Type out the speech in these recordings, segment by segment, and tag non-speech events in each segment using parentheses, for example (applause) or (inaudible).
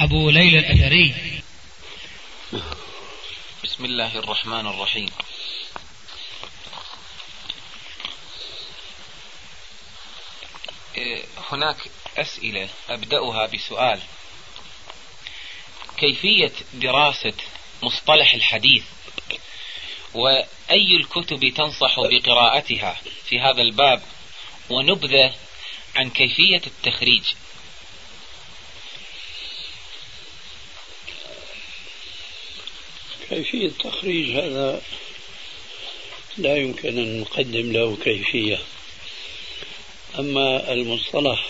أبو ليلى الأثري. بسم الله الرحمن الرحيم. هناك أسئلة أبدأها بسؤال. كيفية دراسة مصطلح الحديث؟ وأي الكتب تنصح بقراءتها في هذا الباب؟ ونبذة عن كيفية التخريج. كيفية تخريج هذا لا يمكن أن نقدم له كيفية. أما المصطلح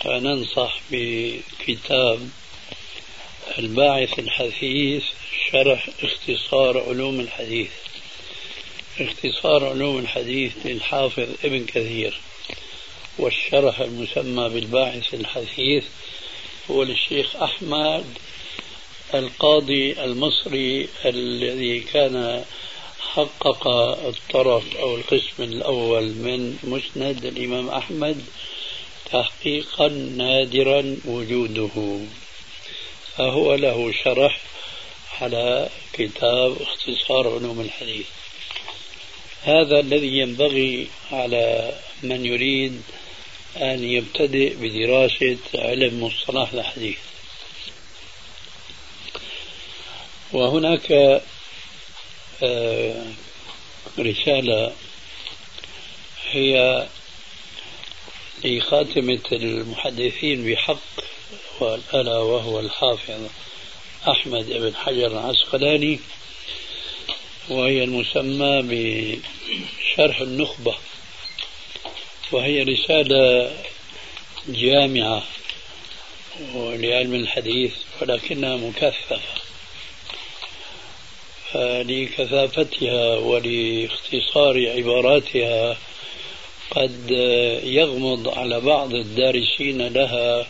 فننصح بكتاب الباعث الحثيث شرح اختصار علوم الحديث. اختصار علوم الحديث للحافظ ابن كثير والشرح المسمى بالباعث الحثيث هو للشيخ أحمد القاضي المصري الذي كان حقق الطرف أو القسم الأول من مسند الإمام أحمد تحقيقا نادرا وجوده. فهو له شرح على كتاب اختصار علوم الحديث. هذا الذي ينبغي على من يريد أن يبتدئ بدراسة علم مصطلح الحديث. وهناك آه، رسالة هي لخاتمة المحدثين بحق ألا وهو الحافظ أحمد بن حجر العسقلاني وهي المسمى بشرح النخبة وهي رسالة جامعة لعلم الحديث ولكنها مكثفة. لكثافتها ولاختصار عباراتها قد يغمض على بعض الدارسين لها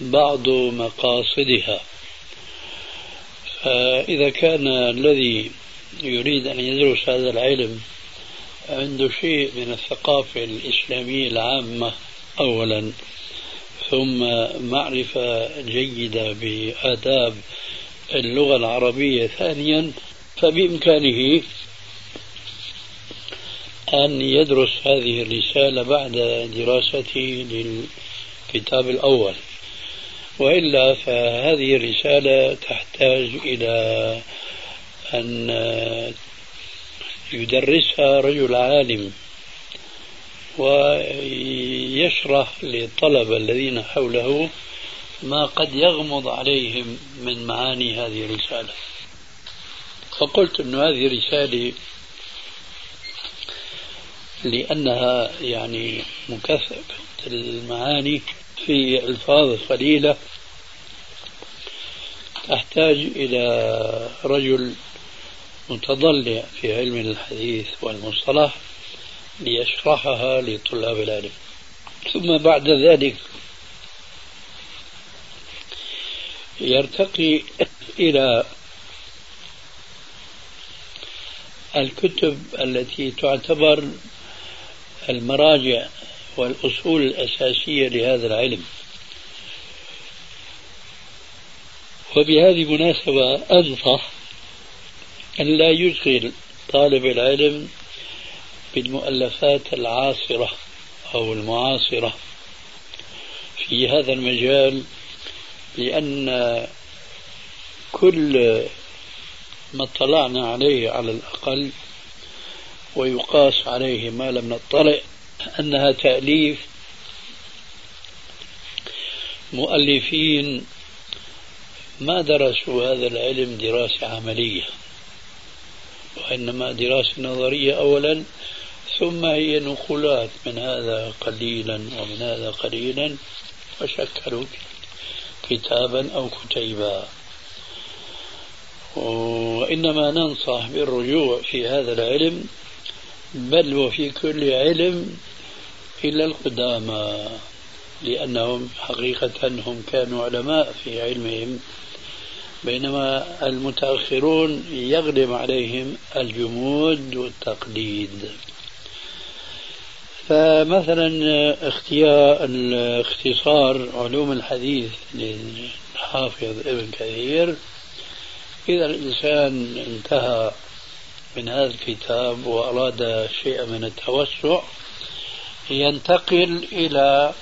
بعض مقاصدها. فإذا كان الذي يريد أن يدرس هذا العلم عنده شيء من الثقافة الإسلامية العامة أولا ثم معرفة جيدة بآداب اللغة العربية ثانيا فبإمكانه أن يدرس هذه الرسالة بعد دراسته للكتاب الأول. وإلا فهذه الرسالة تحتاج إلى أن يدرسها رجل عالم ويشرح للطلبة الذين حوله ما قد يغمض عليهم من معاني هذه الرسالة. فقلت أن هذه رسالة لأنها يعني مكثفة المعاني في ألفاظ قليلة تحتاج إلى رجل متضلع في علم الحديث والمصطلح ليشرحها لطلاب العلم. ثم بعد ذلك يرتقي إلى الكتب التي تعتبر المراجع والأصول الأساسية لهذا العلم. وبهذه المناسبة أنصح أن لا يشغل طالب العلم بالمؤلفات العاصرة أو المعاصرة في هذا المجال لأن كل ما اطلعنا عليه على الأقل ويقاس عليه ما لم نطلع أنها تأليف مؤلفين ما درسوا هذا العلم دراسة عملية وإنما دراسة نظرية أولا ثم هي نقولات من هذا قليلا ومن هذا قليلا وشكلوا كتابا أو كتيبا. وإنما ننصح بالرجوع في هذا العلم بل وفي كل علم إلا القدامى لأنهم حقيقة هم كانوا علماء في علمهم بينما المتأخرون يغلب عليهم الجمود والتقليد. فمثلا اختيار الاختصار علوم الحديث للحافظ ابن كثير إذا الإنسان انتهى من هذا الكتاب وأراد شيئا من التوسع ينتقل إلى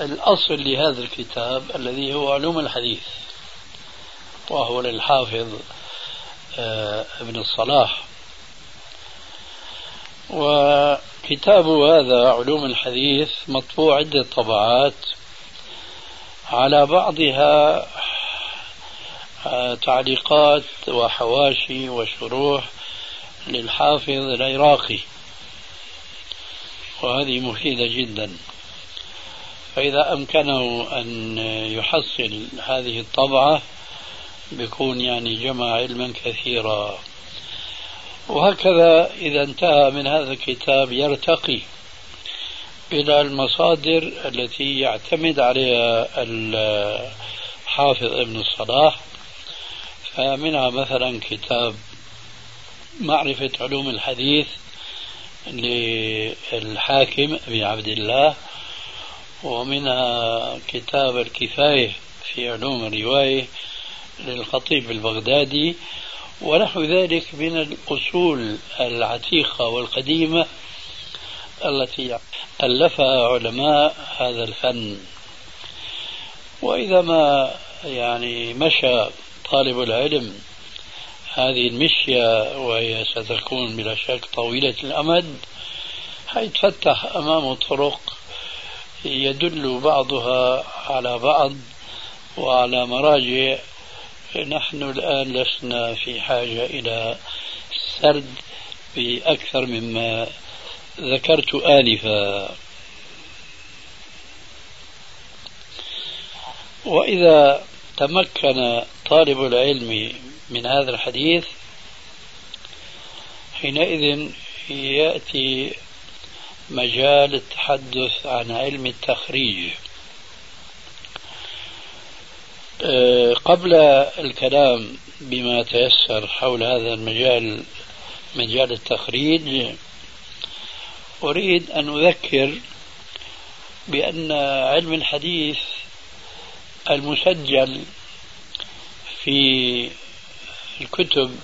الأصل لهذا الكتاب الذي هو علوم الحديث وهو للحافظ آه، ابن الصلاح. وكتاب هذا علوم الحديث مطبوع عدة طبعات على بعضها تعليقات وحواشي وشروح للحافظ العراقي. وهذه مفيدة جدا. فإذا أمكنه أن يحصل هذه الطبعة بيكون يعني جمع علما كثيرا. وهكذا إذا انتهى من هذا الكتاب يرتقي إلى المصادر التي يعتمد عليها الحافظ ابن الصلاح فمنها مثلا كتاب معرفة علوم الحديث للحاكم أبي عبد الله ومنها كتاب الكفاية في علوم الرواية للخطيب البغدادي ونحو ذلك من الأصول العتيقة والقديمة التي ألفها علماء هذا الفن. وإذا ما يعني مشى طالب العلم. هذه المشية وهي ستكون بلا شك طويلة الأمد. حيتفتح أمامه طرق يدل بعضها على بعض وعلى مراجع. نحن الآن لسنا في حاجة إلى سرد بأكثر مما ذكرت آنفا. وإذا تمكن طالب العلم من هذا الحديث حينئذ يأتي مجال التحدث عن علم التخريج. أه، قبل الكلام بما تيسر حول هذا المجال مجال التخريج أريد أن أذكر بأن علم الحديث المسجل في الكتب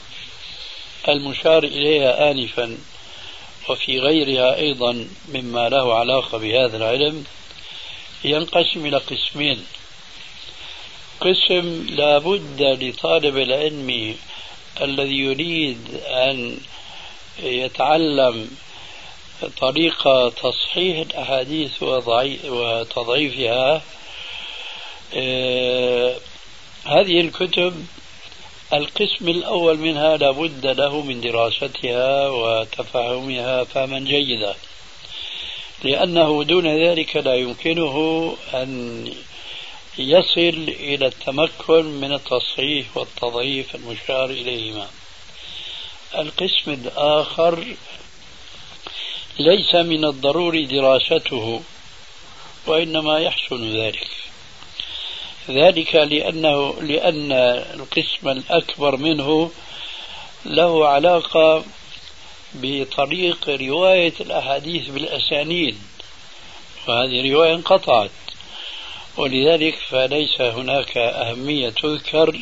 المشار إليها آنفا وفي غيرها أيضا مما له علاقة بهذا العلم ينقسم إلى قسمين. قسم لا بد لطالب العلم الذي يريد أن يتعلم طريقة تصحيح الأحاديث وتضعيفها آه، هذه الكتب القسم الأول منها لابد له من دراستها وتفهمها فهما جيدا. لأنه دون ذلك لا يمكنه أن يصل إلى التمكن من التصحيح والتضعيف المشار إليهما. القسم الآخر ليس من الضروري دراسته وإنما يحسن ذلك. ذلك لأنه لأن القسم الأكبر منه له علاقة بطريق رواية الأحاديث بالأسانيد وهذه رواية انقطعت ولذلك فليس هناك أهمية تذكر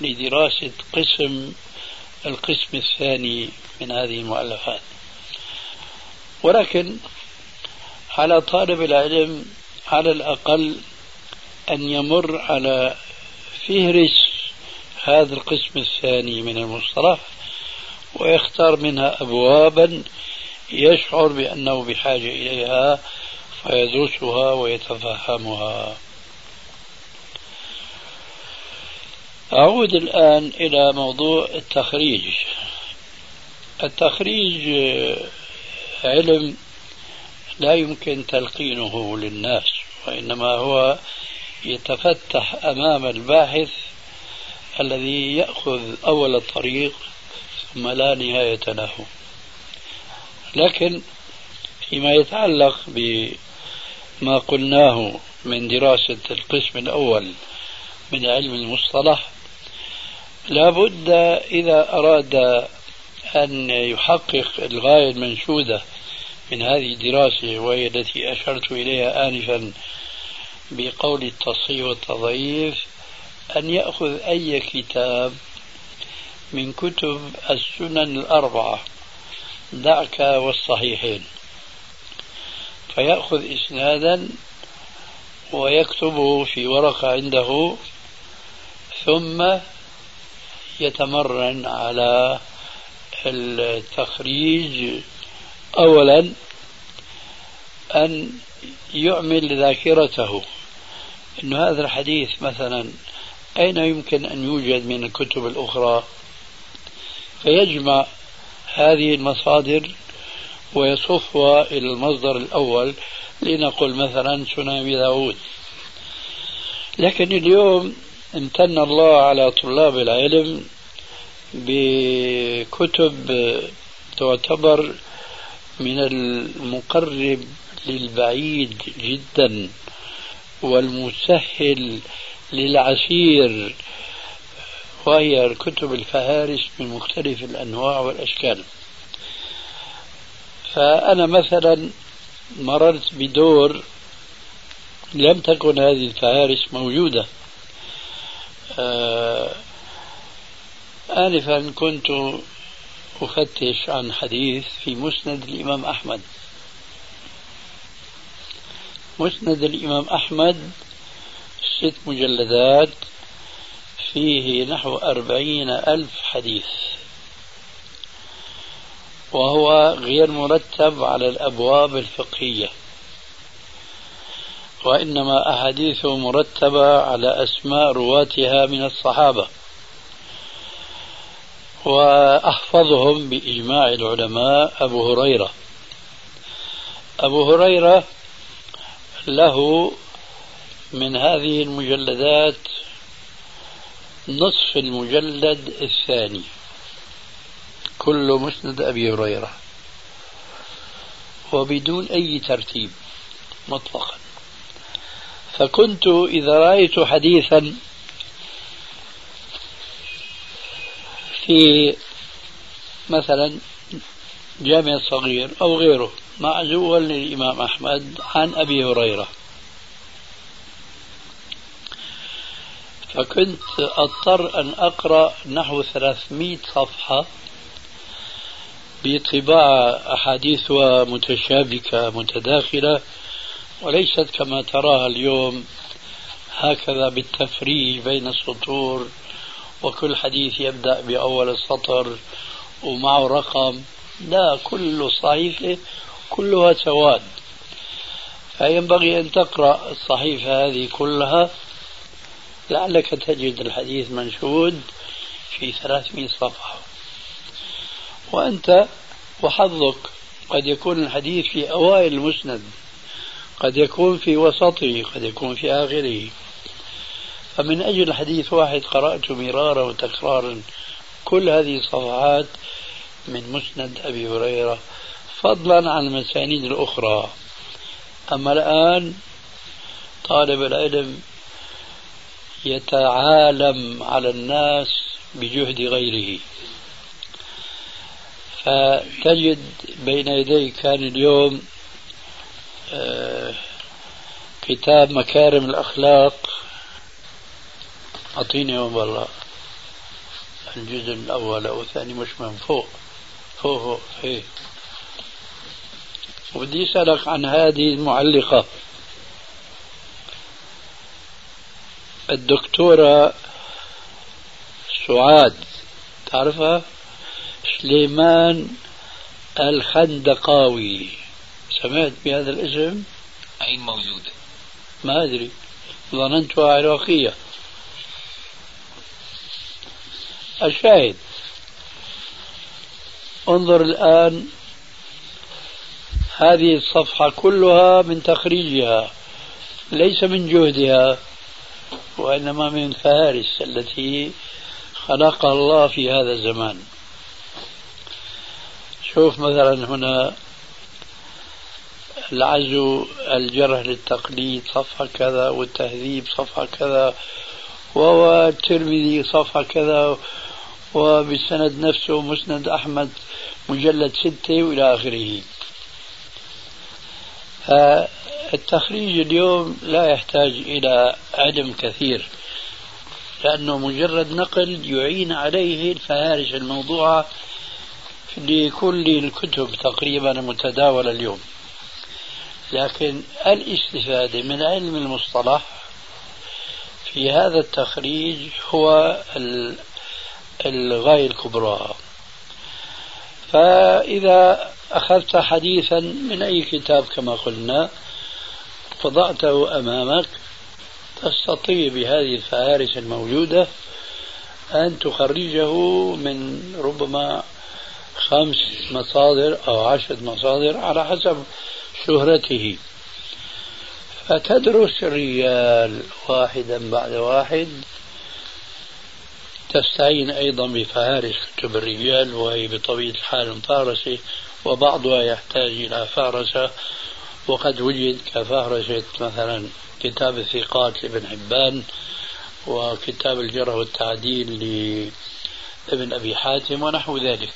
لدراسة قسم القسم الثاني من هذه المؤلفات. ولكن على طالب العلم على الأقل أن يمر على فهرس هذا القسم الثاني من المصطلح ويختار منها أبوابا يشعر بأنه بحاجة إليها فيدرسها ويتفهمها. أعود الآن إلى موضوع التخريج. التخريج علم لا يمكن تلقينه للناس وإنما هو يتفتح أمام الباحث الذي يأخذ أول الطريق ثم لا نهاية له. لكن فيما يتعلق بما قلناه من دراسة القسم الأول من علم المصطلح لابد إذا أراد أن يحقق الغاية المنشودة من هذه الدراسة وهي التي أشرت إليها آنفا بقول التصحيح والتضعيف أن يأخذ أي كتاب من كتب السنن الأربعة دعك والصحيحين. فيأخذ إسنادا ويكتبه في ورقة عنده ثم يتمرن على التخريج أولا أن يعمل ذاكرته. أن هذا الحديث مثلا أين يمكن أن يوجد من الكتب الأخرى؟ فيجمع هذه المصادر ويصفها إلى المصدر الأول لنقل مثلا سنن داود لكن اليوم امتن الله على طلاب العلم بكتب تعتبر من المقرب للبعيد جدا. والمسهل للعسير وهي الكتب الفهارس من مختلف الأنواع والأشكال. فأنا مثلا مررت بدور لم تكن هذه الفهارس موجودة. آه آنفا كنت أفتش عن حديث في مسند الإمام أحمد. مسند الإمام أحمد ست مجلدات فيه نحو أربعين ألف حديث. وهو غير مرتب على الأبواب الفقهية. وإنما أحاديثه مرتبة على أسماء رواتها من الصحابة. وأحفظهم بإجماع العلماء أبو هريرة. أبو هريرة له من هذه المجلدات نصف المجلد الثاني. كل مسند أبي هريرة. وبدون أي ترتيب مطلقا. فكنت إذا رأيت حديثا في مثلا جامع صغير أو غيره معزول للإمام أحمد عن أبي هريرة. فكنت أضطر أن أقرأ نحو 300 صفحة بطباعة أحاديثها متشابكة متداخلة وليست كما تراها اليوم هكذا بالتفريج بين السطور وكل حديث يبدأ بأول السطر ومعه رقم لا كل صحيفة كلها سواد. فينبغي أن تقرأ الصحيفة هذه كلها. لعلك تجد الحديث منشود في 300 صفحة. وأنت وحظك قد يكون الحديث في أوائل المسند قد يكون في وسطه قد يكون في آخره. فمن أجل حديث واحد قرأته مرارا وتكرارا كل هذه الصفحات من مسند أبي هريرة فضلا عن المسانيد الأخرى. أما الآن طالب العلم يتعالم على الناس بجهد غيره. فتجد بين يديك كان اليوم آه، كتاب مكارم الأخلاق. أعطيني يوم والله الجزء الأول أو الثاني مش من فوق. فوق فوق إيه. وبدي أسألك عن هذه المعلقة. الدكتورة سعاد تعرفها؟ سليمان الخندقاوي. سمعت بهذا الاسم؟ أين موجودة ما أدري. ظننتها عراقية. الشاهد. انظر الآن هذه الصفحة كلها من تخريجها ليس من جهدها وإنما من فارس التي خلقها الله في هذا الزمان. شوف مثلا هنا العزو الجرح للتقليد صفحة كذا والتهذيب صفحة كذا والترمذي صفحة كذا وبالسند نفسه مسند أحمد مجلد ستة وإلى آخره. التخريج اليوم لا يحتاج إلى علم كثير لأنه مجرد نقل يعين عليه الفهارس الموضوعة لكل الكتب تقريبا المتداولة اليوم. لكن الاستفادة من علم المصطلح في هذا التخريج هو الغاية الكبرى. فإذا أخذت حديثا من أي كتاب كما قلنا وضعته أمامك تستطيع بهذه الفهارس الموجودة أن تخرجه من ربما خمس مصادر أو عشرة مصادر على حسب شهرته. فتدرس الرجال واحدا بعد واحد تستعين أيضا بفهارس كتب الرجال وهي بطبيعة الحال مفارسة وبعضها يحتاج إلى فهرسة. وقد وجد كفهرسة مثلا كتاب الثقات لابن حبان وكتاب الجرح والتعديل لابن أبي حاتم ونحو ذلك.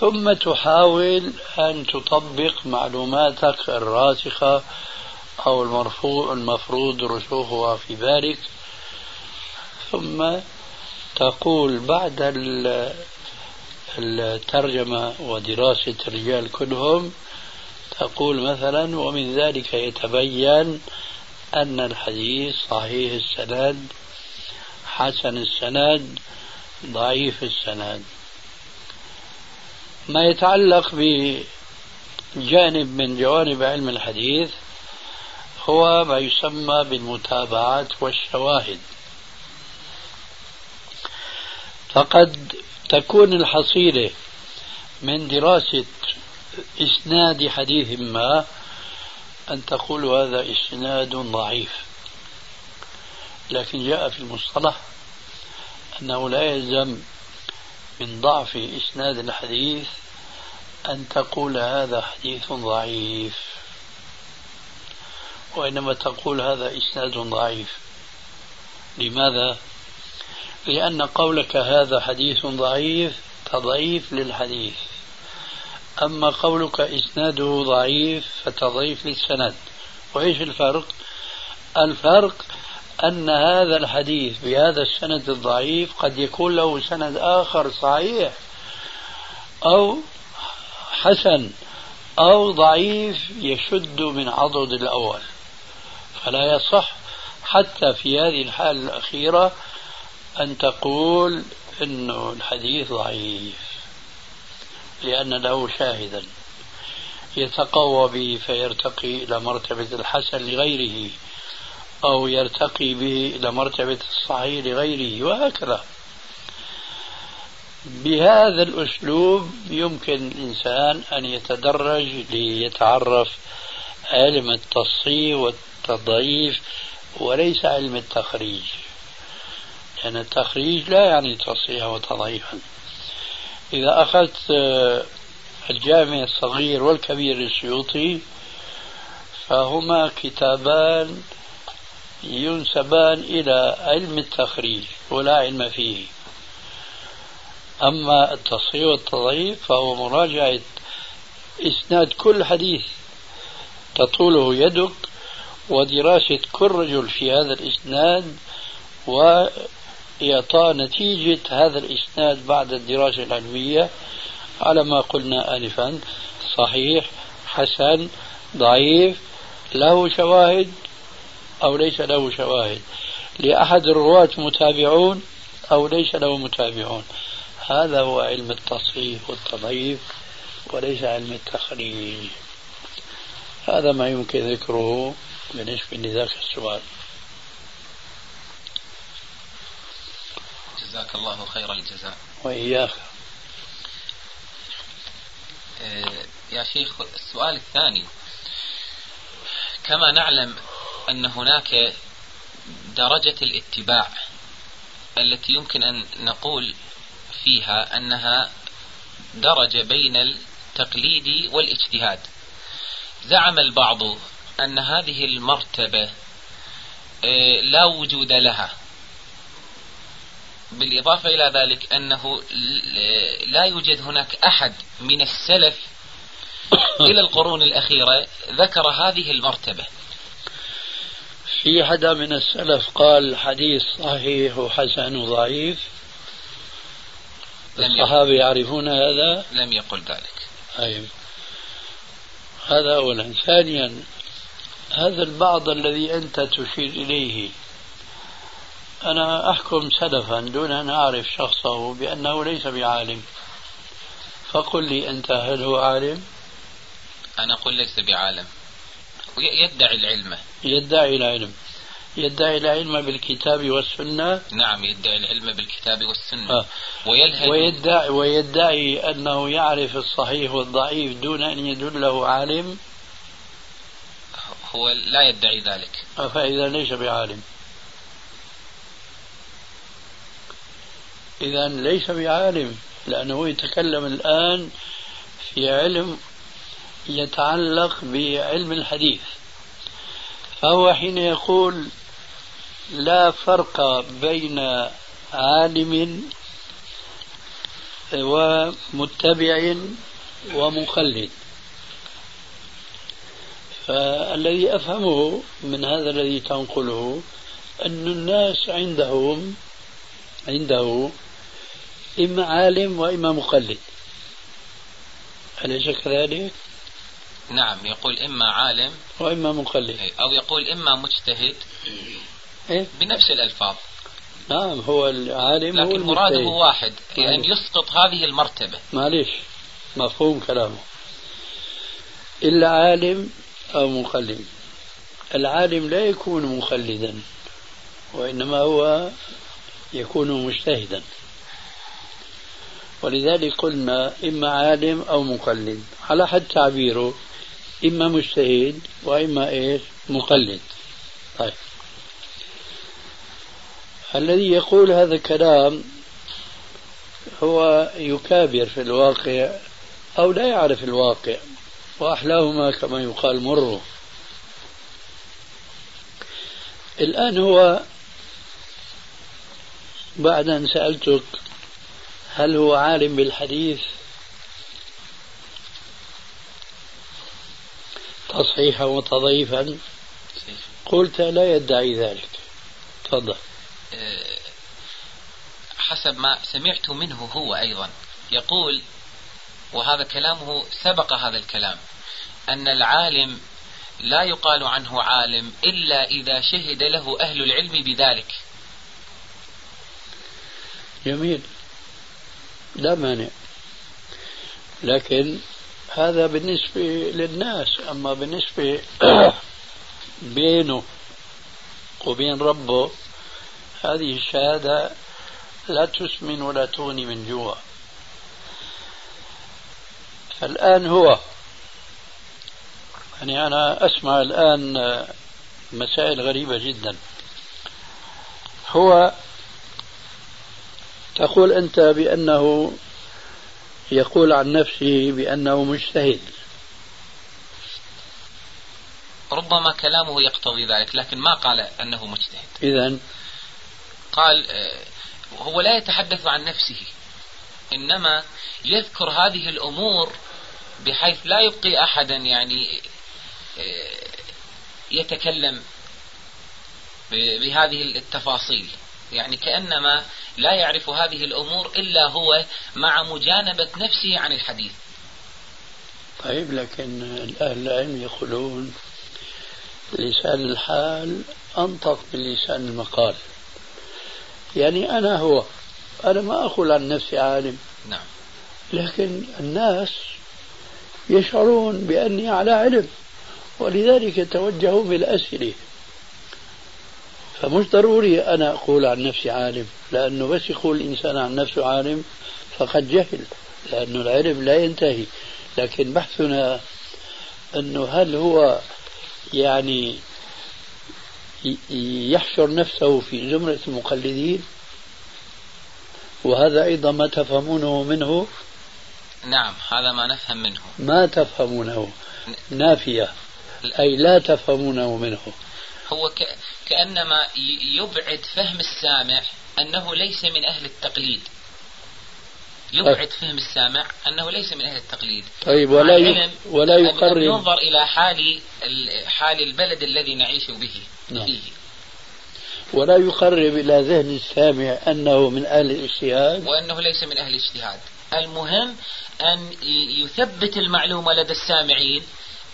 ثم تحاول أن تطبق معلوماتك الراسخة أو المرفوع المفروض رسوخها في ذلك. ثم تقول بعد الترجمة ودراسة الرجال كلهم تقول مثلا ومن ذلك يتبين أن الحديث صحيح السند حسن السند ضعيف السند. ما يتعلق بجانب من جوانب علم الحديث هو ما يسمى بالمتابعات والشواهد. فقد تكون الحصيلة من دراسة إسناد حديث ما أن تقول هذا إسناد ضعيف لكن جاء في المصطلح أنه لا يلزم من ضعف إسناد الحديث أن تقول هذا حديث ضعيف وإنما تقول هذا إسناد ضعيف لماذا؟ لأن قولك هذا حديث ضعيف تضعيف للحديث. أما قولك إسناده ضعيف فتضعيف للسند. وإيش الفرق؟ الفرق أن هذا الحديث بهذا السند الضعيف قد يكون له سند آخر صحيح أو حسن أو ضعيف يشد من عضد الأول. فلا يصح حتى في هذه الحالة الأخيرة أن تقول أنه الحديث ضعيف لأن له شاهدا يتقوى به فيرتقي إلى مرتبة الحسن لغيره أو يرتقي به إلى مرتبة الصحيح لغيره وهكذا. بهذا الأسلوب يمكن الإنسان أن يتدرج ليتعرف علم التصحيح والتضعيف وليس علم التخريج. لأن التخريج لا يعني تصحيحا وتضعيفا. إذا أخذت آه، الجامع الصغير والكبير للسيوطي فهما كتابان ينسبان إلى علم التخريج ولا علم فيه. أما التصحيح والتضعيف فهو مراجعة إسناد كل حديث تطوله يدك ودراسة كل رجل في هذا الإسناد وإعطاء نتيجة هذا الإسناد بعد الدراسة العلمية. على ما قلنا آنفا صحيح حسن ضعيف له شواهد أو ليس له شواهد. لأحد الرواة متابعون أو ليس له متابعون. هذا هو علم التصحيح والتضعيف وليس علم التخريج. هذا ما يمكن ذكره بالنسبة لذاك السؤال. جزاك الله خير الجزاء. وإياك. آه، يا شيخ السؤال الثاني. كما نعلم أن هناك درجة الاتباع التي يمكن أن نقول فيها أنها درجة بين التقليد والاجتهاد. زعم البعض أن هذه المرتبة آه، لا وجود لها. بالإضافة إلى ذلك أنه لا يوجد هناك أحد من السلف (coughs) إلى القرون الأخيرة ذكر هذه المرتبة. في حدا من السلف قال حديث صحيح وحسن وضعيف. الصحابة يعرفون هذا؟ لم يقل ذلك. أيوة. هذا أولا. ثانيا هذا البعض الذي أنت تشير إليه أنا أحكم سلفا دون أن أعرف شخصه بأنه ليس بعالم. فقل لي أنت هل هو عالم؟ أنا أقول ليس بعالم. يدعي العلم. يدعي العلم. يدعي العلم بالكتاب والسنة. نعم يدعي العلم بالكتاب والسنة. آه. ويلهج ويدعي, ويدعي أنه يعرف الصحيح والضعيف دون أن يدله عالم. هو لا يدعي ذلك. آه، فإذا ليس بعالم. إذا ليس بعالم لأنه يتكلم الآن في علم يتعلق بعلم الحديث. فهو حين يقول لا فرق بين عالم ومتبع ومقلد فالذي أفهمه من هذا الذي تنقله أن الناس عندهم عنده إما عالم وإما مقلد. أليس كذلك؟ نعم يقول إما عالم وإما مقلد. أو يقول إما مجتهد إيه؟ بنفس الألفاظ. نعم هو العالم لكن هو مراده واحد أن يعني يسقط هذه المرتبة. معلش مفهوم كلامه. إلا عالم أو مقلد. العالم لا يكون مقلدا وإنما هو يكون مجتهدا. ولذلك قلنا إما عالم أو مقلد. على حد تعبيره إما مجتهد وإما إيش؟ مقلد. طيب. الذي يقول هذا الكلام هو يكابر في الواقع أو لا يعرف الواقع وأحلاهما كما يقال مر الآن هو بعد أن سألتك هل هو عالم بالحديث؟ تصحيحا وتضعيفا؟ قلت لا يدعي ذلك. تفضل. أه، حسب ما سمعت منه هو أيضا يقول وهذا كلامه سبق هذا الكلام أن العالم لا يقال عنه عالم إلا إذا شهد له أهل العلم بذلك. جميل. لا مانع. لكن هذا بالنسبة للناس أما بالنسبة (coughs) بينه وبين ربه هذه الشهادة لا تسمن ولا تغني من جوع. فالآن هو يعني أنا أسمع الآن مسائل غريبة جدا. هو تقول أنت بأنه يقول عن نفسه بأنه مجتهد. ربما كلامه يقتضي ذلك لكن ما قال أنه مجتهد. إذا قال آه، هو لا يتحدث عن نفسه إنما يذكر هذه الأمور بحيث لا يبقي أحدا يعني آه، يتكلم بهذه التفاصيل. يعني كأنما لا يعرف هذه الأمور إلا هو مع مجانبة نفسه عن الحديث. طيب لكن الأهل العلم يقولون لسان الحال أنطق من لسان المقال. يعني أنا هو أنا ما أقول عن نفسي عالم. نعم. لكن الناس يشعرون بأني على علم ولذلك يتوجهون بالأسئلة. فمش ضروري أنا أقول عن نفسي عالم لأنه بس يقول الإنسان عن نفسه عالم فقد جهل لأنه العلم لا ينتهي. لكن بحثنا أنه هل هو يعني يحشر نفسه في زمرة المقلدين؟ وهذا أيضا ما تفهمونه منه؟ نعم هذا ما نفهم منه. ما تفهمونه؟ نافية أي لا تفهمونه منه. هو. كأنما يبعد فهم السامع أنه ليس من أهل التقليد. يبعد فهم السامع أنه ليس من أهل التقليد. طيب ولا ي... ولا يقرب ينظر إلى حال حال البلد الذي نعيش به. نعم. فيه. ولا يقرب إلى ذهن السامع أنه من أهل الاجتهاد. وأنه ليس من أهل الاجتهاد. المهم أن يثبت المعلومة لدى السامعين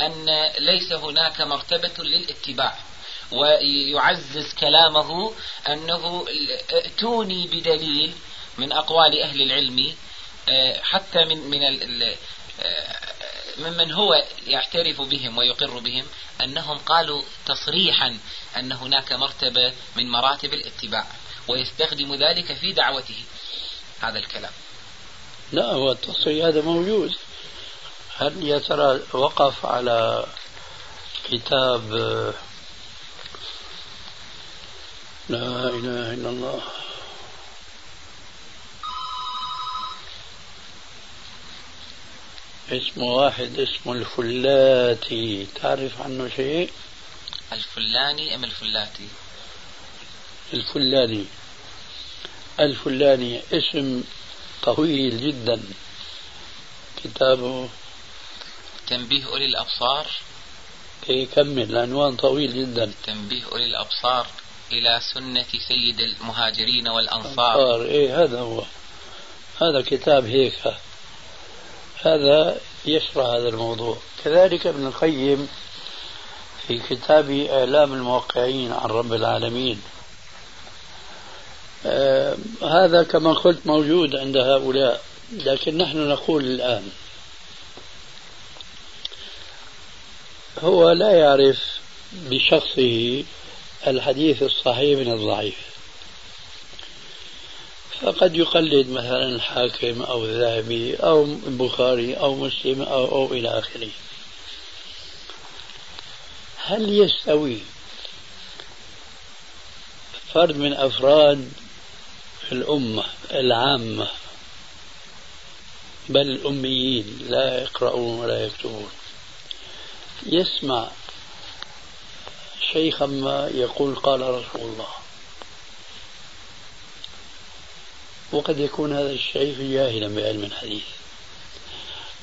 أن ليس هناك مرتبة للاتباع. ويعزز كلامه أنه ائتوني بدليل من أقوال أهل العلم آه، حتى من من آه، ممن هو يعترف بهم ويقر بهم أنهم قالوا تصريحا أن هناك مرتبة من مراتب الاتباع ويستخدم ذلك في دعوته. هذا الكلام. لا هو التصريح هذا موجود. هل يا ترى وقف على كتاب لا إله إلا الله. اسمه واحد اسمه الفلاتي تعرف عنه شيء؟ الفلاني أم الفلاتي الفلاني. الفلاني اسم طويل جدا. كتابه؟ تنبيه أولي الأبصار إيه كمل العنوان طويل جدا. تنبيه أولي الأبصار إلى سنة سيد المهاجرين والأنصار. إيه هذا هو. هذا كتاب هيك. هذا يشرح هذا الموضوع. كذلك ابن القيم في كتاب إعلام الموقعين عن رب العالمين. آه هذا كما قلت موجود عند هؤلاء لكن نحن نقول الآن. هو لا يعرف بشخصه الحديث الصحيح من الضعيف. فقد يقلد مثلا الحاكم أو الذهبي أو البخاري أو مسلم أو, أو إلى آخره. هل يستوي فرد من أفراد الأمة العامة؟ بل الأميين لا يقرؤون ولا يكتبون. يسمع شيخا ما يقول قال رسول الله. وقد يكون هذا الشيخ جاهلا بعلم الحديث.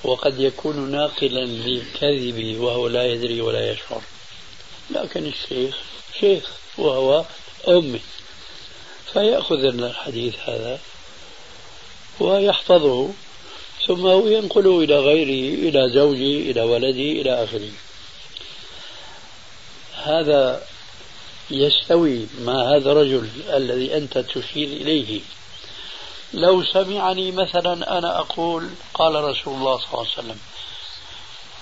وقد يكون ناقلا للكذب وهو لا يدري ولا يشعر. لكن الشيخ شيخ وهو أمي. فيأخذ الحديث هذا ويحفظه. ثم ينقله إلى غيره إلى زوجه إلى ولده إلى آخره. هذا يستوي مع هذا الرجل الذي أنت تشير إليه. لو سمعني مثلا أنا أقول قال رسول الله صلى الله عليه وسلم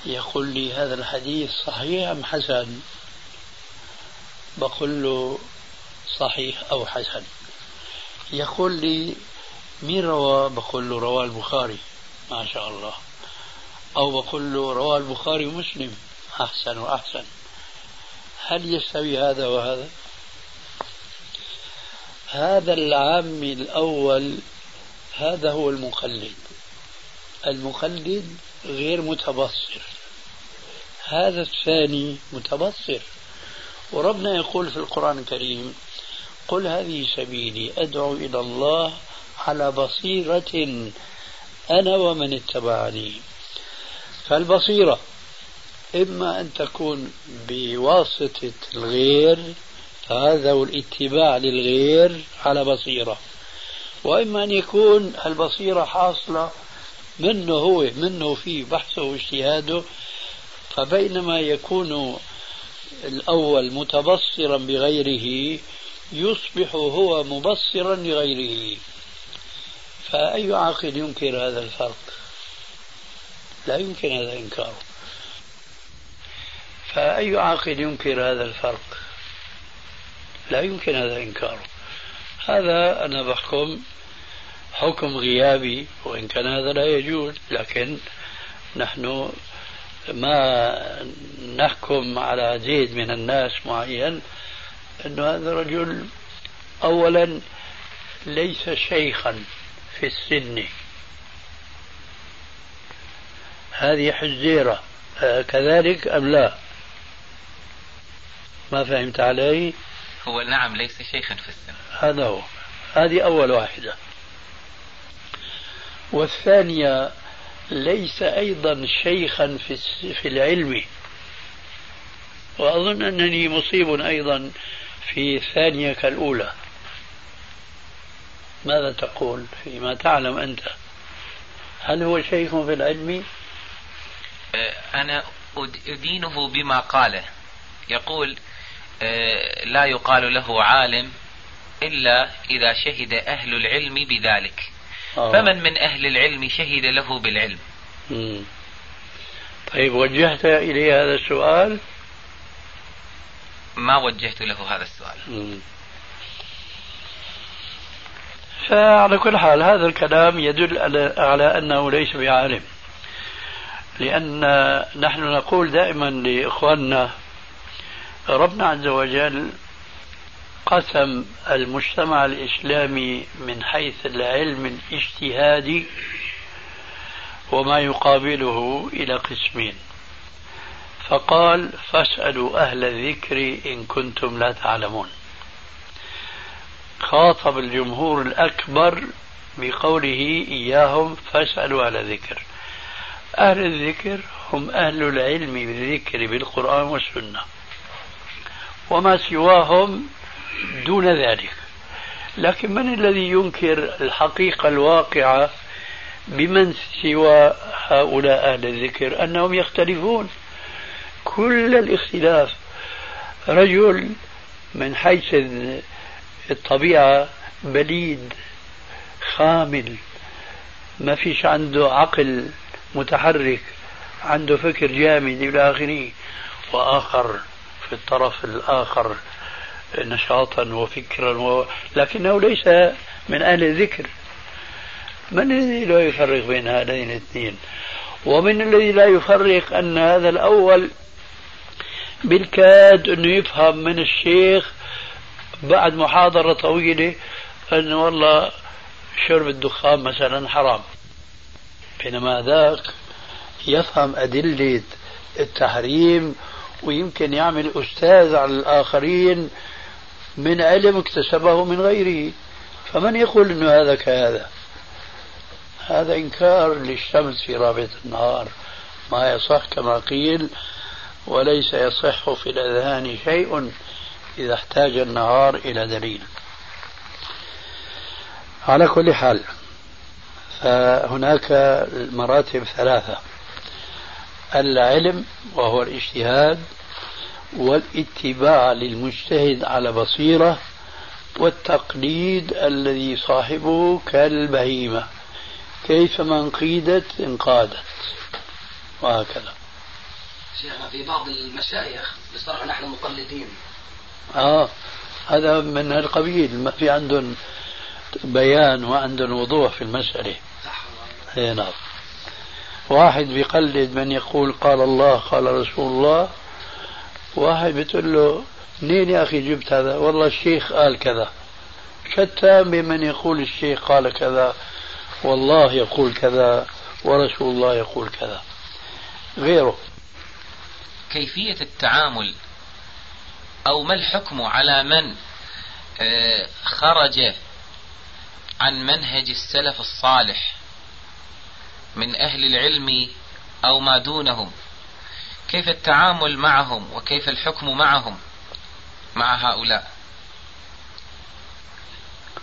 يقول لي هذا الحديث صحيح أم حسن؟ بقول له صحيح أو حسن. يقول لي مين روى؟ بقول له رواه البخاري. ما شاء الله. أو بقول له رواه البخاري ومسلم. أحسن وأحسن. هل يستوي هذا وهذا؟ هذا العام الأول هذا هو المقلد. المقلد غير متبصر. هذا الثاني متبصر. وربنا يقول في القرآن الكريم قل هذه سبيلي أدعو إلى الله على بصيرة أنا ومن اتبعني. فالبصيرة إما أن تكون بواسطة الغير فهذا هو الاتباع للغير على بصيرة. وإما أن يكون البصيرة حاصلة منه هو منه في بحثه واجتهاده. فبينما يكون الأول متبصرا بغيره يصبح هو مبصرا لغيره. فأي عاقل ينكر هذا الفرق؟ لا يمكن هذا إنكاره. فأي عاقل ينكر هذا الفرق؟ لا يمكن هذا إنكاره. هذا أنا بحكم حكم غيابي وإن كان هذا لا يجوز لكن نحن ما نحكم على زيد من الناس معين أن هذا رجل أولا ليس شيخا في السن. هذه حزيرة كذلك أم لا؟ ما فهمت علي؟ هو نعم ليس شيخا في السن. هذا هو. هذه أول واحدة. والثانية ليس أيضا شيخا في في العلم. وأظن أنني مصيب أيضا في الثانية كالأولى. ماذا تقول فيما تعلم أنت؟ هل هو شيخ في العلم؟ أه، أنا أدينه بما قاله. يقول لا يقال له عالم إلا إذا شهد أهل العلم بذلك آه. فمن من أهل العلم شهد له بالعلم مم. طيب وجهت إليه هذا السؤال ما وجهت له هذا السؤال مم. فعلى كل حال هذا الكلام يدل على أنه ليس بعالم لأن نحن نقول دائما لإخواننا ربنا عز وجل قسم المجتمع الإسلامي من حيث العلم الاجتهادي وما يقابله إلى قسمين. فقال فاسألوا أهل الذكر إن كنتم لا تعلمون خاطب الجمهور الأكبر بقوله إياهم فاسألوا أهل الذكر. أهل الذكر هم أهل العلم بالذكر بالقرآن والسنة. وما سواهم دون ذلك. لكن من الذي ينكر الحقيقة الواقعة بمن سوى هؤلاء أهل الذكر؟ أنهم يختلفون. كل الاختلاف رجل من حيث الطبيعة بليد خامل ما فيش عنده عقل متحرك عنده فكر جامد إلى آخره وآخر في الطرف الآخر نشاطا وفكرا و... لكنه ليس من أهل الذكر. من الذي لا يفرق بين هذين الاثنين؟ ومن الذي لا يفرق أن هذا الأول بالكاد أنه يفهم من الشيخ بعد محاضرة طويلة أنه والله شرب الدخان مثلا حرام. بينما ذاك يفهم أدلة التحريم ويمكن يعمل أستاذ على الآخرين من علم اكتسبه من غيره. فمن يقول أنه هذا كهذا؟ هذا إنكار للشمس في رابعة النهار. ما يصح كما قيل وليس يصح في الأذهان شيء إذا احتاج النهار إلى دليل. على كل حال فهناك مراتب ثلاثة. العلم وهو الاجتهاد والاتباع للمجتهد على بصيرة والتقليد الذي صاحبه كالبهيمة. كيفما انقيدت انقادت. وهكذا. شيخنا في بعض المشايخ يصطلح نحن مقلدين. آه هذا من القبيل. ما في عندهم بيان وعندهم وضوح في المسألة صح. اي نعم. واحد بيقلد من يقول قال الله قال رسول الله. واحد بتقول له منين يا أخي جبت هذا؟ والله الشيخ قال كذا. شتان بمن يقول الشيخ قال كذا والله يقول كذا ورسول الله يقول كذا. غيره. كيفية التعامل؟ أو ما الحكم على من آه، خرج عن منهج السلف الصالح؟ من أهل العلم أو ما دونهم. كيف التعامل معهم وكيف الحكم معهم مع هؤلاء؟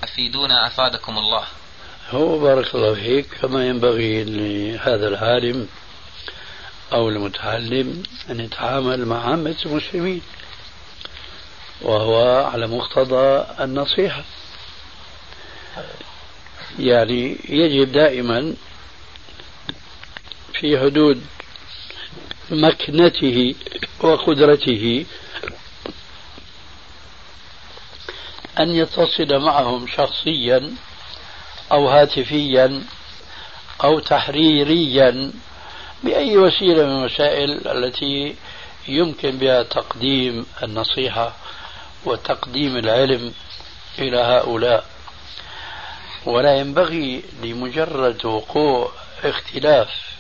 أفيدونا أفادكم الله. هو بارك الله فيك كما ينبغي لهذا العالم أو المتعلم أن يتعامل مع عامة المسلمين وهو على مقتضى النصيحة. يعني يجب دائما في حدود مكنته وقدرته أن يتصل معهم شخصيا أو هاتفيا أو تحريريا بأي وسيلة من الوسائل التي يمكن بها تقديم النصيحة وتقديم العلم إلى هؤلاء. ولا ينبغي لمجرد وقوع اختلاف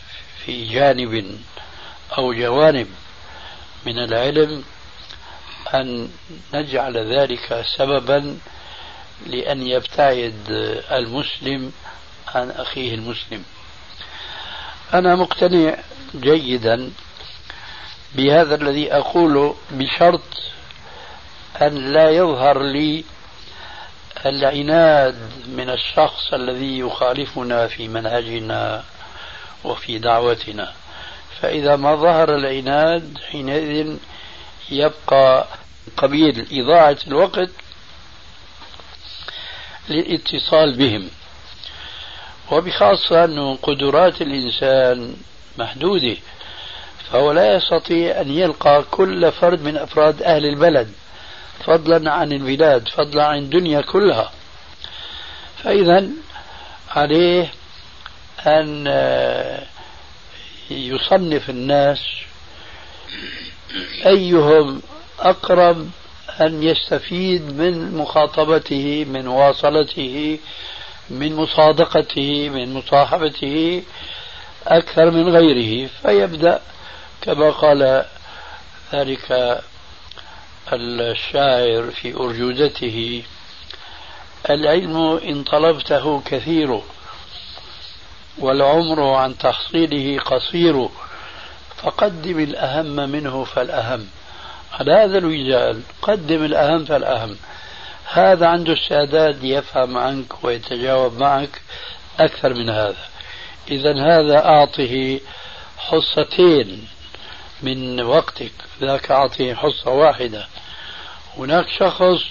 في جانب أو جوانب من العلم أن نجعل ذلك سببا لأن يبتعد المسلم عن أخيه المسلم. أنا مقتنع جيدا بهذا الذي أقوله بشرط أن لا يظهر لي العناد من الشخص الذي يخالفنا في منهجنا وفي دعوتنا. فإذا ما ظهر العناد حينئذ يبقى قبيل إضاعة الوقت للاتصال بهم. وبخاصة أن قدرات الإنسان محدودة فهو لا يستطيع أن يلقى كل فرد من أفراد أهل البلد فضلا عن البلاد فضلا عن الدنيا كلها. فإذا عليه أن يصنف الناس أيهم أقرب أن يستفيد من مخاطبته من مواصلته من مصادقته من مصاحبته أكثر من غيره. فيبدأ كما قال ذلك الشاعر في أرجوزته العلم إن طلبته كثير والعمر عن تحصيله قصير فقدم الأهم منه فالأهم. على هذا الوجال قدم الأهم فالأهم. هذا عنده استعداد يفهم عنك ويتجاوب معك أكثر من هذا. إذا هذا أعطه حصتين من وقتك. ذاك أعطيه حصة واحدة. هناك شخص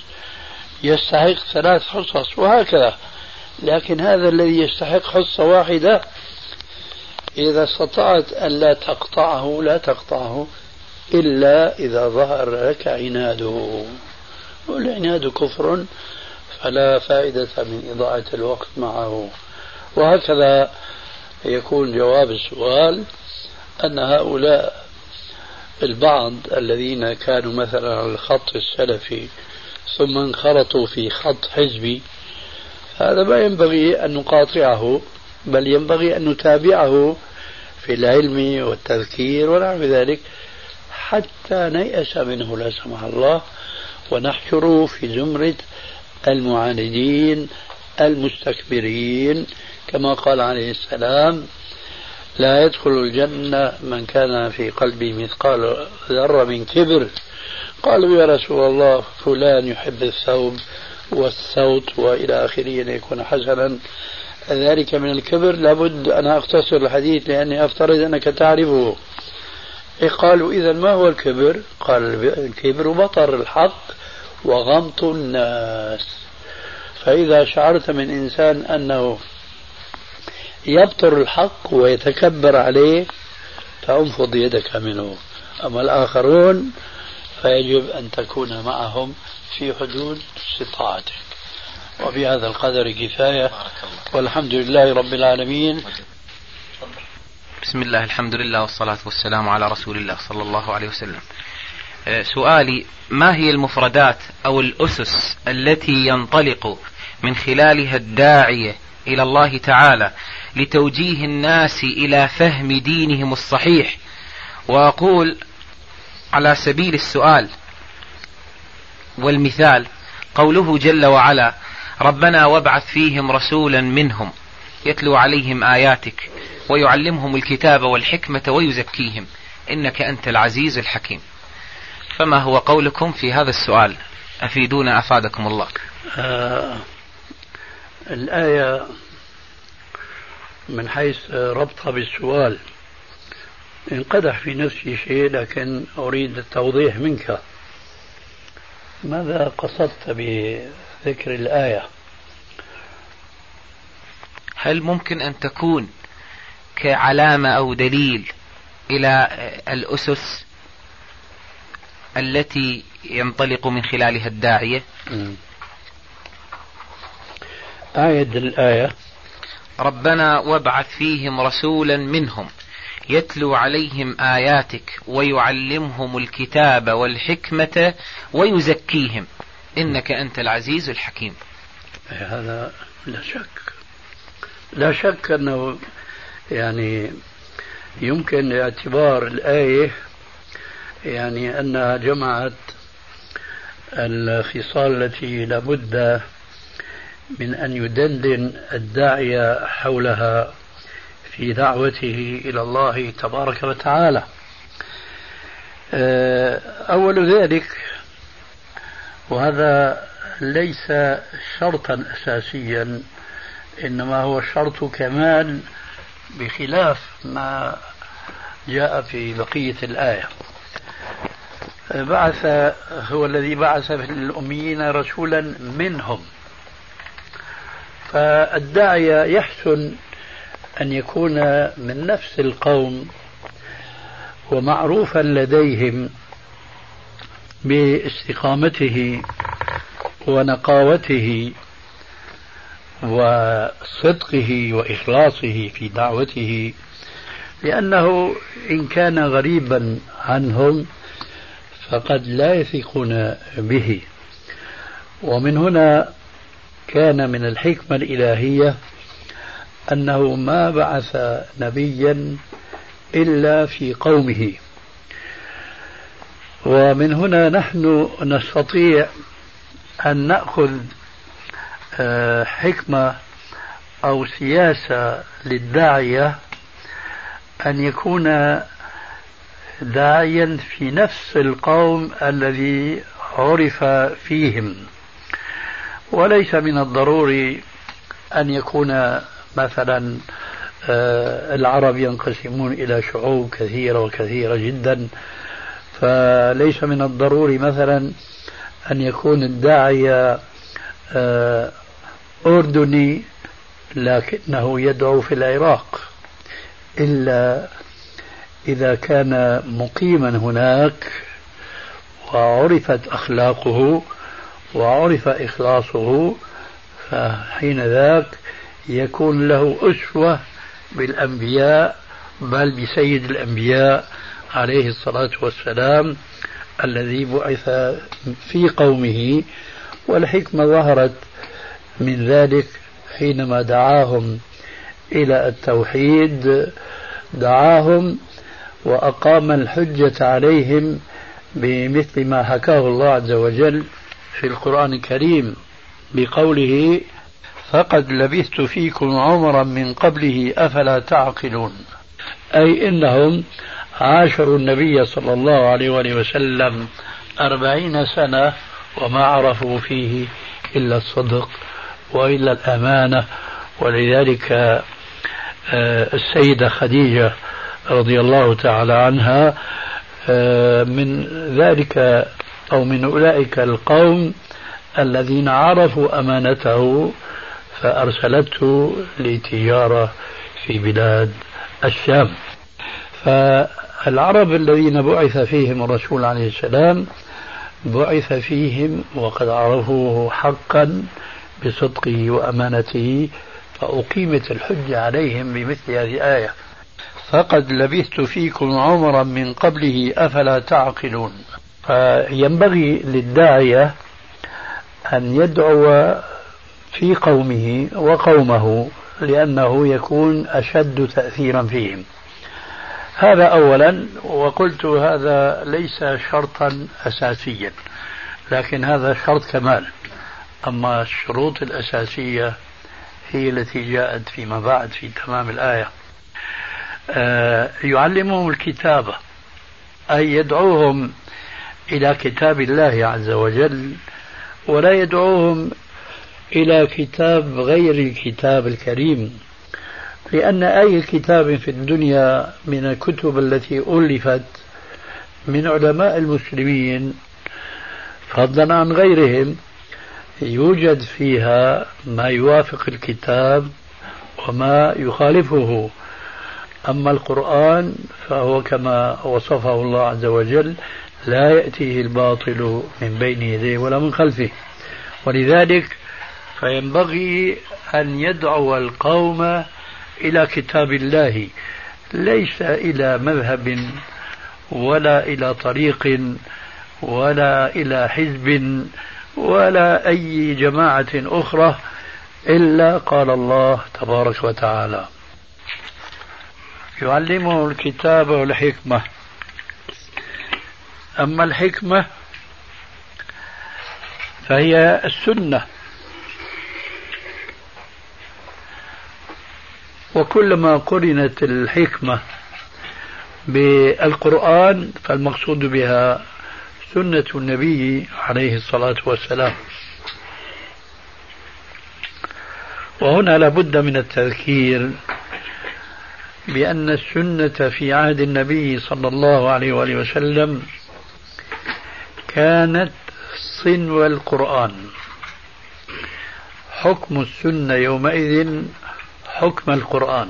يستحق ثلاث حصص وهكذا. لكن هذا الذي يستحق حصة واحدة إذا استطعت ألا تقطعه لا تقطعه إلا إذا ظهر لك عناده. والعناد كفر فلا فائدة من إضاعة الوقت معه. وهكذا يكون جواب السؤال أن هؤلاء البعض الذين كانوا مثلا على الخط السلفي ثم انخرطوا في خط حزبي هذا ما ينبغي أن نقاطعه بل ينبغي أن نتابعه في العلم والتذكير ونحو ذلك حتى نيأس منه لا سمح الله ونحشره في زمرة المعاندين المستكبرين. كما قال عليه السلام لا يدخل الجنة من كان في قلبه مثقال ذرة من كبر. قالوا يا رسول الله فلان يحب الثوب والصوت وإلى آخره أن يكون حسنا. ذلك من الكبر. لابد أن أختصر الحديث لأني أفترض أنك تعرفه. قالوا إذا ما هو الكبر؟ قال الكبر بطر الحق وغمط الناس. فإذا شعرت من إنسان أنه يبطر الحق ويتكبر عليه فأنفض يدك منه. أما الآخرون فيجب أن تكون معهم في حدود استطاعتك وبهذا القدر كفاية. والحمد لله رب العالمين. بسم الله الحمد لله والصلاة والسلام على رسول الله صلى الله عليه وسلم. أه، سؤالي ما هي المفردات أو الأسس التي ينطلق من خلالها الداعية إلى الله تعالى لتوجيه الناس إلى فهم دينهم الصحيح؟ وأقول على سبيل السؤال والمثال قوله جل وعلا ربنا وابعث فيهم رسولا منهم يتلو عليهم آياتك ويعلمهم الكتاب والحكمة ويزكيهم إنك أنت العزيز الحكيم. فما هو قولكم في هذا السؤال؟ أفيدونا أفادكم الله. آه الآية من حيث ربطها بالسؤال انقدح في نفسي شيء لكن أريد التوضيح منك. ماذا قصدت بذكر الآية؟ هل ممكن أن تكون كعلامة أو دليل إلى الأسس التي ينطلق من خلالها الداعية؟ آية الآية. ربنا وابعث فيهم رسولا منهم. يتلو عليهم آياتك ويعلمهم الكتاب والحكمة ويزكيهم. إنك أنت العزيز الحكيم. هذا لا شك. لا شك أنه يعني يمكن اعتبار الآية يعني أنها جمعت الخصال التي لابد من أن يدندن الداعية حولها. في دعوته إلى الله تبارك وتعالى. آه، أول ذلك وهذا ليس شرطا أساسيا إنما هو شرط كمال بخلاف ما جاء في بقية الآية. بعث هو الذي بعث في الأميين رسولا منهم. فالداعية يحسن أن يكون من نفس القوم ومعروفا لديهم باستقامته ونقاوته وصدقه وإخلاصه في دعوته لأنه إن كان غريبا عنهم فقد لا يثقون به. ومن هنا كان من الحكمة الإلهية أنه ما بعث نبيا إلا في قومه. ومن هنا نحن نستطيع أن نأخذ آه، حكمة أو سياسة للداعية أن يكون داعيا في نفس القوم الذي عرف فيهم. وليس من الضروري أن يكون مثلا آه، العرب ينقسمون إلى شعوب كثيرة وكثيرة جدا. فليس من الضروري مثلا أن يكون الداعية آه، أردني لكنه يدعو في العراق. إلا إذا كان مقيما هناك وعرفت أخلاقه وعرف إخلاصه فحين ذاك يكون له أسوة بالأنبياء بل بسيد الأنبياء عليه الصلاة والسلام الذي بعث في قومه والحكمة ظهرت من ذلك حينما دعاهم إلى التوحيد دعاهم وأقام الحجة عليهم بمثل ما حكاه الله عز وجل في القرآن الكريم بقوله فقد لبثت فيكم عمرا من قبله أفلا تعقلون؟ أي إنهم عاشروا النبي صلى الله عليه وسلم أربعين سنة وما عرفوا فيه إلا الصدق وإلا الأمانة. ولذلك آه، السيدة خديجة رضي الله تعالى عنها آه، من ذلك أو من أولئك القوم الذين عرفوا أمانته فأرسلته لتجارة في بلاد الشام. فالعرب الذين بعث فيهم الرسول عليه السلام بعث فيهم وقد عرفوه حقا بصدقه وأمانته فأقيمت الحجة عليهم بمثل هذه الآية. فقد لبثت فيكم عمرا من قبله أفلا تعقلون. فينبغي للداعية أن يدعو في قومه وقومه لأنه يكون أشد تأثيرا فيهم. هذا أولا وقلت هذا ليس شرطا أساسيا لكن هذا شرط كمال. أما الشروط الأساسية هي التي جاءت فيما بعد في تمام الآية. آه يعلمهم الكتابة أي يدعوهم إلى كتاب الله عز وجل ولا يدعوهم إلى كتاب غير الكتاب الكريم. لأن أي كتاب في الدنيا من الكتب التي ألفت من علماء المسلمين فضلا عن غيرهم يوجد فيها ما يوافق الكتاب وما يخالفه. أما القرآن فهو كما وصفه الله عز وجل لا يأتيه الباطل من بين يديه ولا من خلفه. ولذلك فينبغي أن يدعو القوم إلى كتاب الله ليس إلى مذهب ولا إلى طريق ولا إلى حزب ولا أي جماعة أخرى إلا قال الله تبارك وتعالى. يعلمه الكتاب والحكمة. أما الحكمة فهي السنة. وكلما قرنت الحكمة بالقرآن فالمقصود بها سنة النبي عليه الصلاة والسلام. وهنا لابد من التذكير بأن السنة في عهد النبي صلى الله عليه وآله وسلم كانت صنو القرآن. حكم السنة يومئذ حكم القرآن.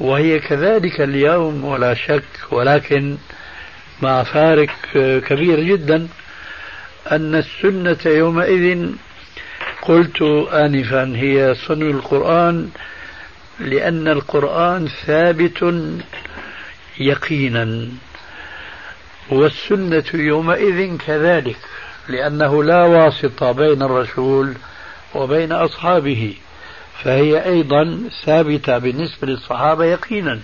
وهي كذلك اليوم ولا شك ولكن مع فارق كبير جدا أن السنة يومئذ قلت آنفا هي صنو القرآن لأن القرآن ثابت يقينا. والسنة يومئذ كذلك لأنه لا واسطة بين الرسول وبين أصحابه. فهي أيضا ثابتة بالنسبة للصحابة يقينا.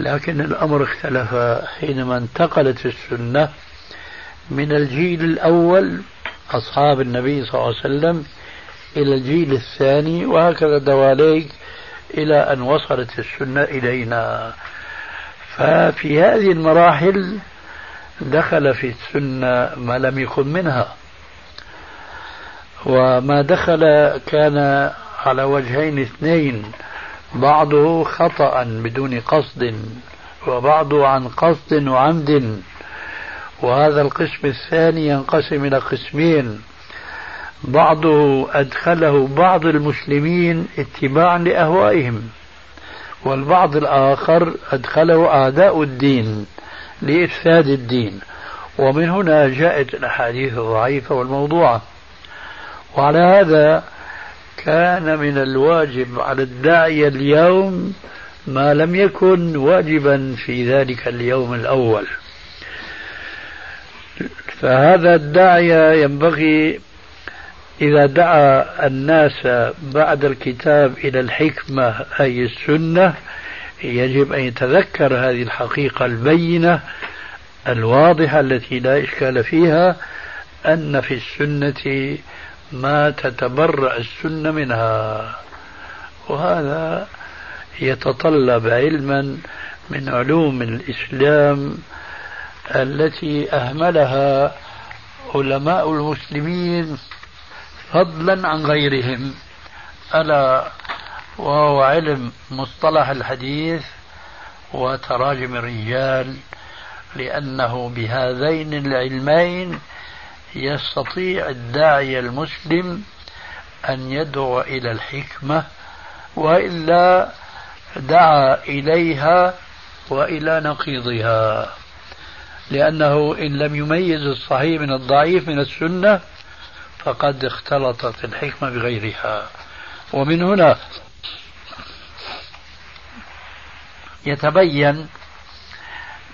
لكن الأمر اختلف حينما انتقلت السنة من الجيل الأول أصحاب النبي صلى الله عليه وسلم إلى الجيل الثاني وهكذا دواليك إلى أن وصلت السنة إلينا. ففي هذه المراحل دخل في السنة ما لم يكن منها. وما دخل كان على وجهين اثنين بعضه خطأ بدون قصد وبعضه عن قصد وعمد. وهذا القسم الثاني ينقسم إلى قسمين. بعضه أدخله بعض المسلمين اتباعا لأهوائهم والبعض الآخر أدخله أعداء الدين لإفساد الدين. ومن هنا جاءت الأحاديث الضعيفة والموضوعة. وعلى هذا كان من الواجب على الداعية اليوم ما لم يكن واجبا في ذلك اليوم الأول. فهذا الداعية ينبغي إذا دعا الناس بعد الكتاب إلى الحكمة أي السنة يجب أن يتذكر هذه الحقيقة البينة الواضحة التي لا إشكال فيها أن في السنة ما تتبرأ السنة منها. وهذا يتطلب علما من علوم الإسلام التي أهملها علماء المسلمين فضلا عن غيرهم. ألا وهو علم مصطلح الحديث وتراجم الرجال لأنه بهذين العلمين يستطيع الداعية المسلم أن يدعو إلى الحكمة وإلا دعا إليها وإلى نقيضها. لأنه إن لم يميز الصحيح من الضعيف من السنة فقد اختلطت الحكمة بغيرها. ومن هنا يتبين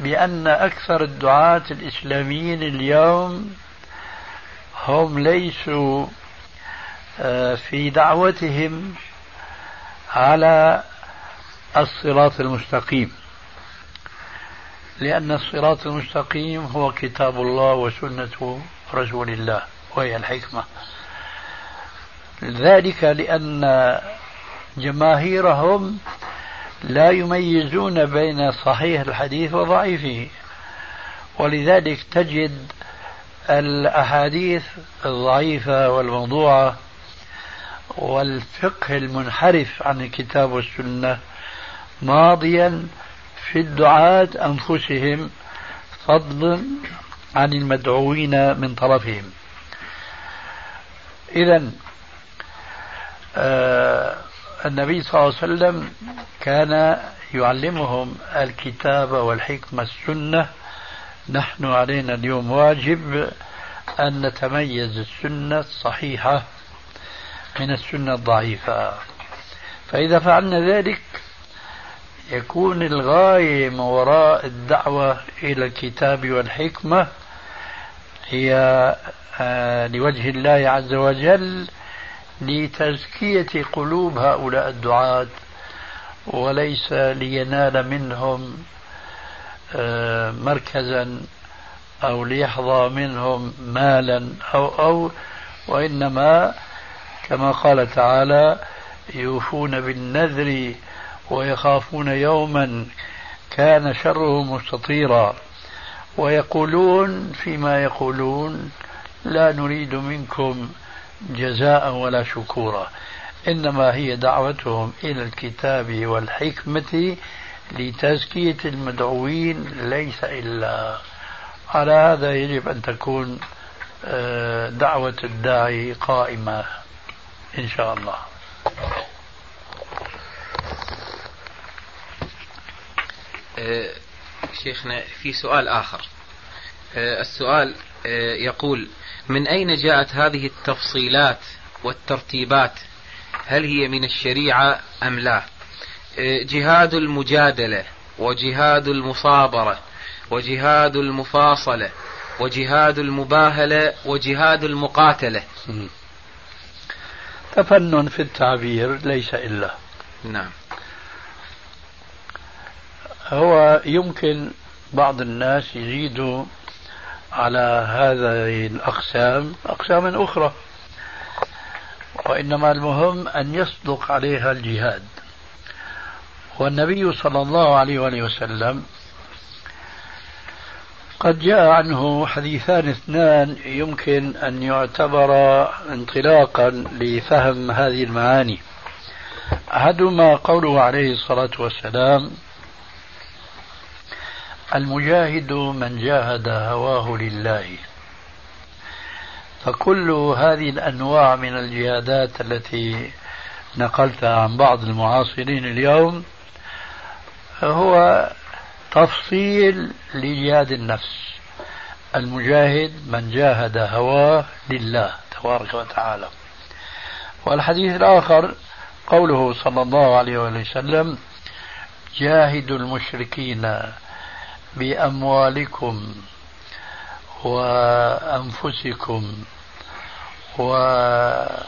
بأن أكثر الدعاة الإسلاميين اليوم هم ليسوا آه، في دعوتهم على الصراط المستقيم. لأن الصراط المستقيم هو كتاب الله وسنة رسول الله وهي الحكمة. ذلك لأن جماهيرهم لا يميزون بين صحيح الحديث وضعيفه. ولذلك تجد الأحاديث الضعيفة والموضوعة والفقه المنحرف عن الكتاب والسنة ماضيا في الدعاة أنفسهم فضلا عن المدعوين من طرفهم. إذا آه النبي صلى الله عليه وسلم كان يعلمهم الكتاب والحكمة السنة نحن علينا اليوم واجب أن نتميز السنة الصحيحة من السنة الضعيفة. فإذا فعلنا ذلك يكون الغاية من وراء الدعوة إلى الكتاب والحكمة هي آه، لوجه الله عز وجل لتزكية قلوب هؤلاء الدعاة وليس لينال منهم مركزا أو ليحظى منهم مالا أو أو وإنما كما قال تعالى يوفون بالنذر ويخافون يوما كان شره مستطيرا ويقولون فيما يقولون لا نريد منكم جزاء ولا شكورا إنما هي دعوتهم إلى الكتاب والحكمة لتزكية المدعوين ليس إلا. على هذا يجب أن تكون آه، دعوة الداعي قائمة إن شاء الله. آه، شيخنا في سؤال آخر. آه، السؤال يقول من أين جاءت هذه التفصيلات والترتيبات؟ هل هي من الشريعة أم لا؟ جهاد المجادلة وجهاد المصابرة وجهاد المفاصلة وجهاد المباهلة وجهاد المقاتلة. تفنن في التعبير ليس إلا. نعم. هو يمكن بعض الناس يزيدوا على هذه الأقسام أقساما أخرى وإنما المهم أن يصدق عليها الجهاد. والنبي صلى الله عليه وآله وسلم قد جاء عنه حديثان اثنان يمكن أن يعتبر انطلاقا لفهم هذه المعاني. أحدهما قوله عليه الصلاة والسلام المجاهد من جاهد هواه لله. فكل هذه الأنواع من الجهادات التي نقلتها عن بعض المعاصرين اليوم هو تفصيل لجهاد النفس. المجاهد من جاهد هواه لله تبارك وتعالى. والحديث الآخر قوله صلى الله عليه وسلم جاهدوا المشركين بأموالكم وأنفسكم وجاهدوا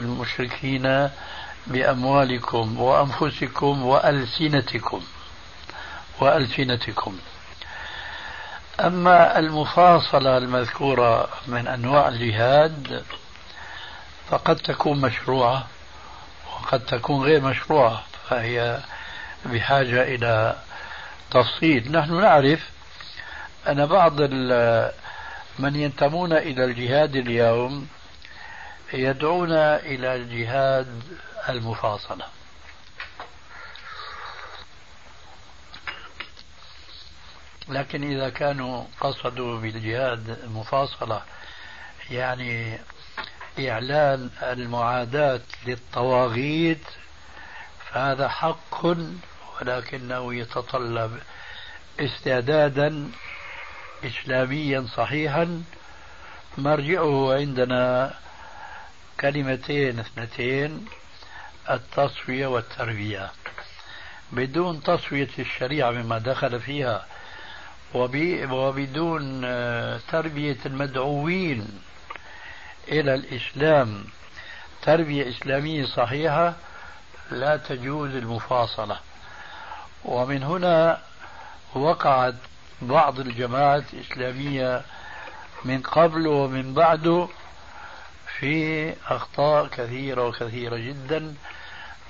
المشركين بأموالكم وأنفسكم وألسنتكم وألسنتكم. أما المفاصلة المذكورة من أنواع الجهاد فقد تكون مشروعة وقد تكون غير مشروعة فهي بحاجة إلى تفصيل. نحن نعرف أن بعض من ينتمون إلى الجهاد اليوم يدعون إلى الجهاد المفاصلة. لكن إذا كانوا قصدوا بالجهاد المفاصلة يعني إعلان المعاداة للطواغيت فهذا حق ولكنه يتطلب استعدادا إسلاميا صحيحا. مرجعه عندنا كلمتين اثنتين. التصفية والتربية. بدون تصفية الشريعة مما دخل فيها وبدون آه، تربية المدعوين إلى الإسلام. تربية إسلامية صحيحة لا تجوز المفاصلة. ومن هنا وقعت بعض الجماعات الإسلامية من قبل ومن بعد في أخطاء كثيرة وكثيرة جدا.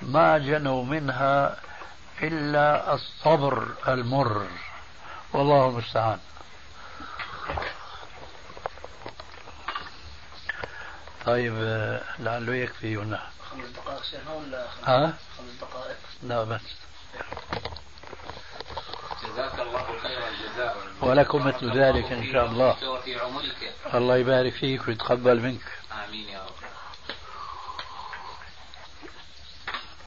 ما جنوا منها إلا الصبر المر. والله المستعان. طيب لعله يكفي هنا. خمس دقائق شيخنا ولا ها؟ خمس دقائق. لا بس. جزاك الله خير الجزاء ولكم مثل ذلك إن شاء الله. الله يبارك فيك ويتقبل منك. آمين يا رب.